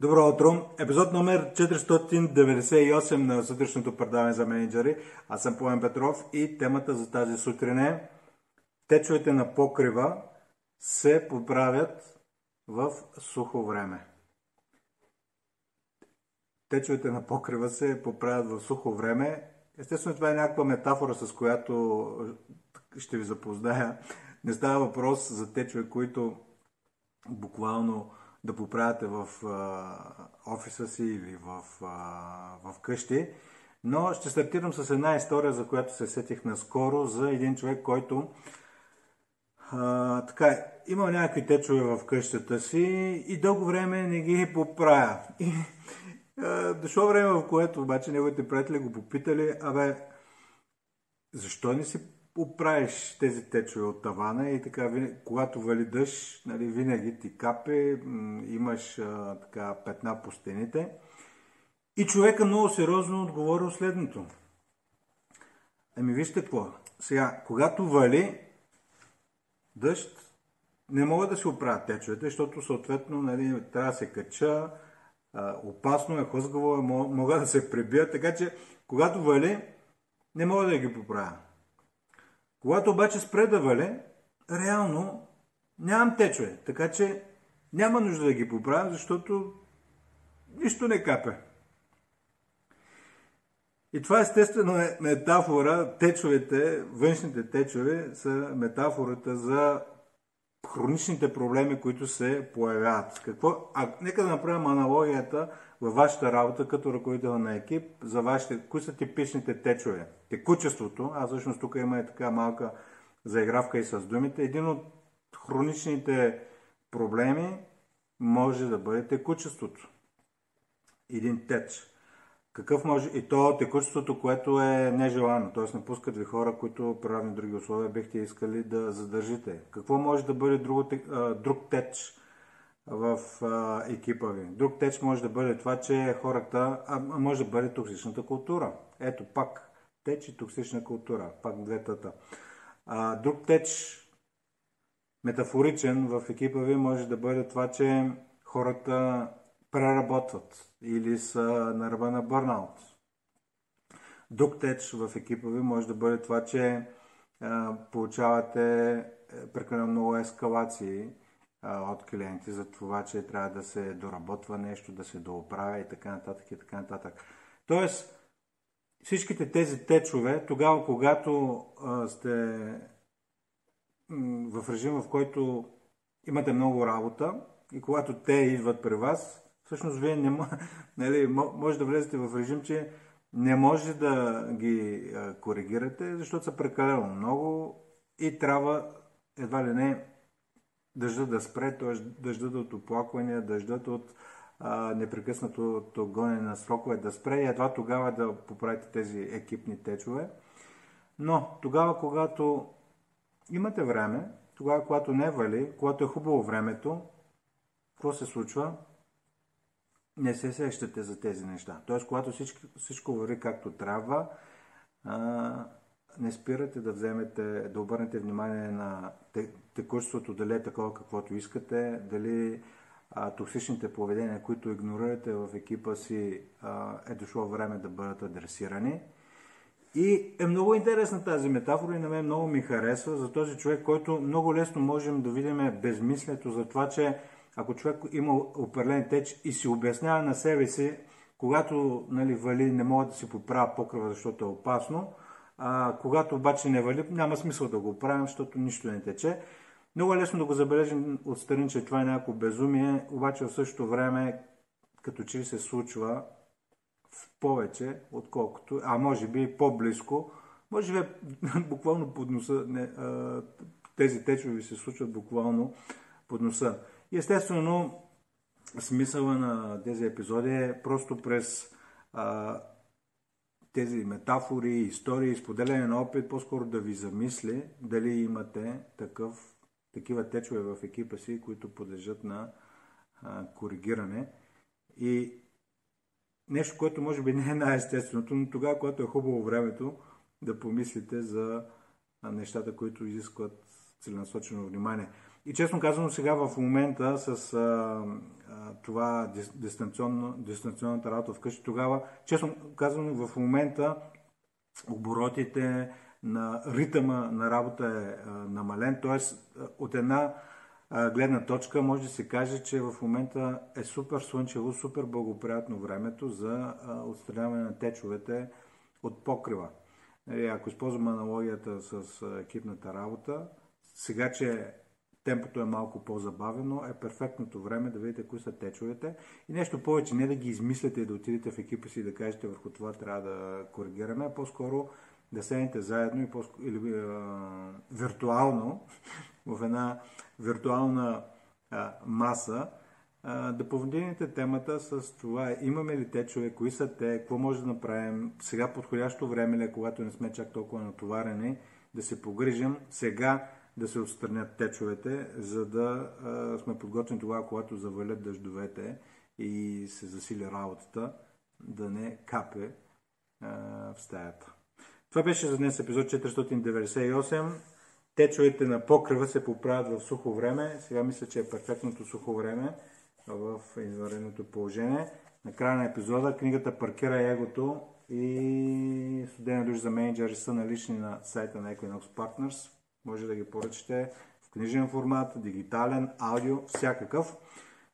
Добро утро! Епизод номер 498 на сутрешното предаване за менеджери. Аз съм Поем Петров и темата за тази сутрин е Течовете на покрива се поправят в сухо време. Течовете на покрива се поправят в сухо време. Естествено, това е някаква метафора, с която ще ви запозная. Не става въпрос за течове, които буквално да поправяте в офиса си или в, в къщи. Но ще стартирам с една история, за която се сетих наскоро, за един човек, който а, така, имал някакви течове в къщата си и дълго време не ги поправя. И а, дошло време, в което обаче неговите приятели го попитали, абе, защо не си оправиш тези течове от тавана и така, когато вали дъжд, нали, винаги ти капе, имаш а, така петна по стените. И човека много сериозно отговорил следното. Ами вижте какво. Сега, когато вали дъжд, не могат да се оправят течовете, защото съответно нали, трябва да се кача, а, опасно е, хозгаво е, могат да се пребият, така че когато вали, не мога да ги поправя. Когато обаче спре да вале, реално нямам течове, така че няма нужда да ги поправя, защото нищо не капе. И това естествено е метафора, течовете, външните течове са метафората за хроничните проблеми, които се появяват. Какво? А, нека да направим аналогията във вашата работа като ръководител на екип, за вашите, кои са типичните течове? Текучеството, а всъщност тук има и така малка заигравка и с думите. Един от хроничните проблеми може да бъде текучеството. Един теч. Какъв може? И то текучеството, което е нежелано, т.е. не пускат ви хора, които при равни други условия бихте искали да задържите. Какво може да бъде друг, друг теч? в а, екипа ви. Друг теч може да бъде това, че хората, а може да бъде токсичната култура. Ето пак теч и токсична култура, пак дветата. А, друг теч, метафоричен в екипа ви, може да бъде това, че хората преработват или са на ръба на бърнаут. Друг теч в екипа ви може да бъде това, че получавате е, прекалено много ескалации от клиенти за това, че трябва да се доработва нещо, да се доуправя и така нататък и така нататък. Тоест, всичките тези течове, тогава когато сте в режим, в който имате много работа и когато те идват при вас, всъщност вие не нали, може да влезете в режим, че не може да ги коригирате, защото са прекалено много и трябва едва ли не дъждът да спре, т.е. дъждът от оплаквания, дъждът от а, непрекъснатото гонене на срокове да спре и едва тогава да поправите тези екипни течове. Но тогава, когато имате време, тогава, когато не вали, когато е хубаво времето, какво се случва? Не се сещате за тези неща. Тоест, когато всичко, всичко върви както трябва, а, не спирате да вземете, да обърнете внимание на текущото, дали е такова каквото искате, дали а, токсичните поведения, които игнорирате в екипа си, а, е дошло време да бъдат адресирани. И е много интересна тази метафора и на мен много ми харесва за този човек, който много лесно можем да видим безмислието за това, че ако човек има определен теч и си обяснява на себе си, когато нали, вали не могат да си поправя покрива, защото е опасно, а, когато обаче не вали, няма смисъл да го правим, защото нищо не тече. Много е лесно да го забележим отстрани, че това е някакво безумие, обаче в същото време като че се случва в повече, отколкото, а може би по-близко, може би буквално под носа, не, а, тези течове се случват буквално под носа. Естествено, смисъла на тези епизоди е просто през а, тези метафори, истории, споделяне на опит, по-скоро да ви замисли дали имате такъв, такива течове в екипа си, които подлежат на а, коригиране. И нещо, което може би не е най-естественото, но тогава, когато е хубаво времето, да помислите за нещата, които изискват целенасочено внимание. И честно казано, сега в момента с а, това дистанционно, дистанционната работа вкъщи, тогава, честно казано, в момента оборотите на ритъма на работа е а, намален, т.е. от една а, гледна точка може да се каже, че в момента е супер слънчево, супер благоприятно времето за а, отстраняване на течовете от покрива. Нали, ако използвам аналогията с екипната работа, сега, че темпото е малко по-забавено, е перфектното време да видите кои са течовете. И нещо повече, не да ги измислите и да отидете в екипа си и да кажете върху това трябва да коригираме, а по-скоро да седнете заедно и или а, виртуално в една виртуална а, маса а, да повдигнете темата с това имаме ли течове, кои са те, какво може да направим, сега подходящо време ли, е, когато не сме чак толкова натоварени, да се погрижим сега да се отстранят течовете, за да а, сме подготвени тогава, когато завалят дъждовете и се засили работата, да не капе а, в стаята. Това беше за днес епизод 498. Течовете на покрива се поправят в сухо време. Сега мисля, че е перфектното сухо време в извънредното положение. На края на епизода книгата Паркира егото и студена душ за менеджери са налични на сайта на Equinox Partners. Може да ги поръчате в книжен формат, дигитален, аудио, всякакъв.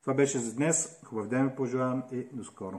Това беше за днес. Хубав ден ви пожелавам и до скоро.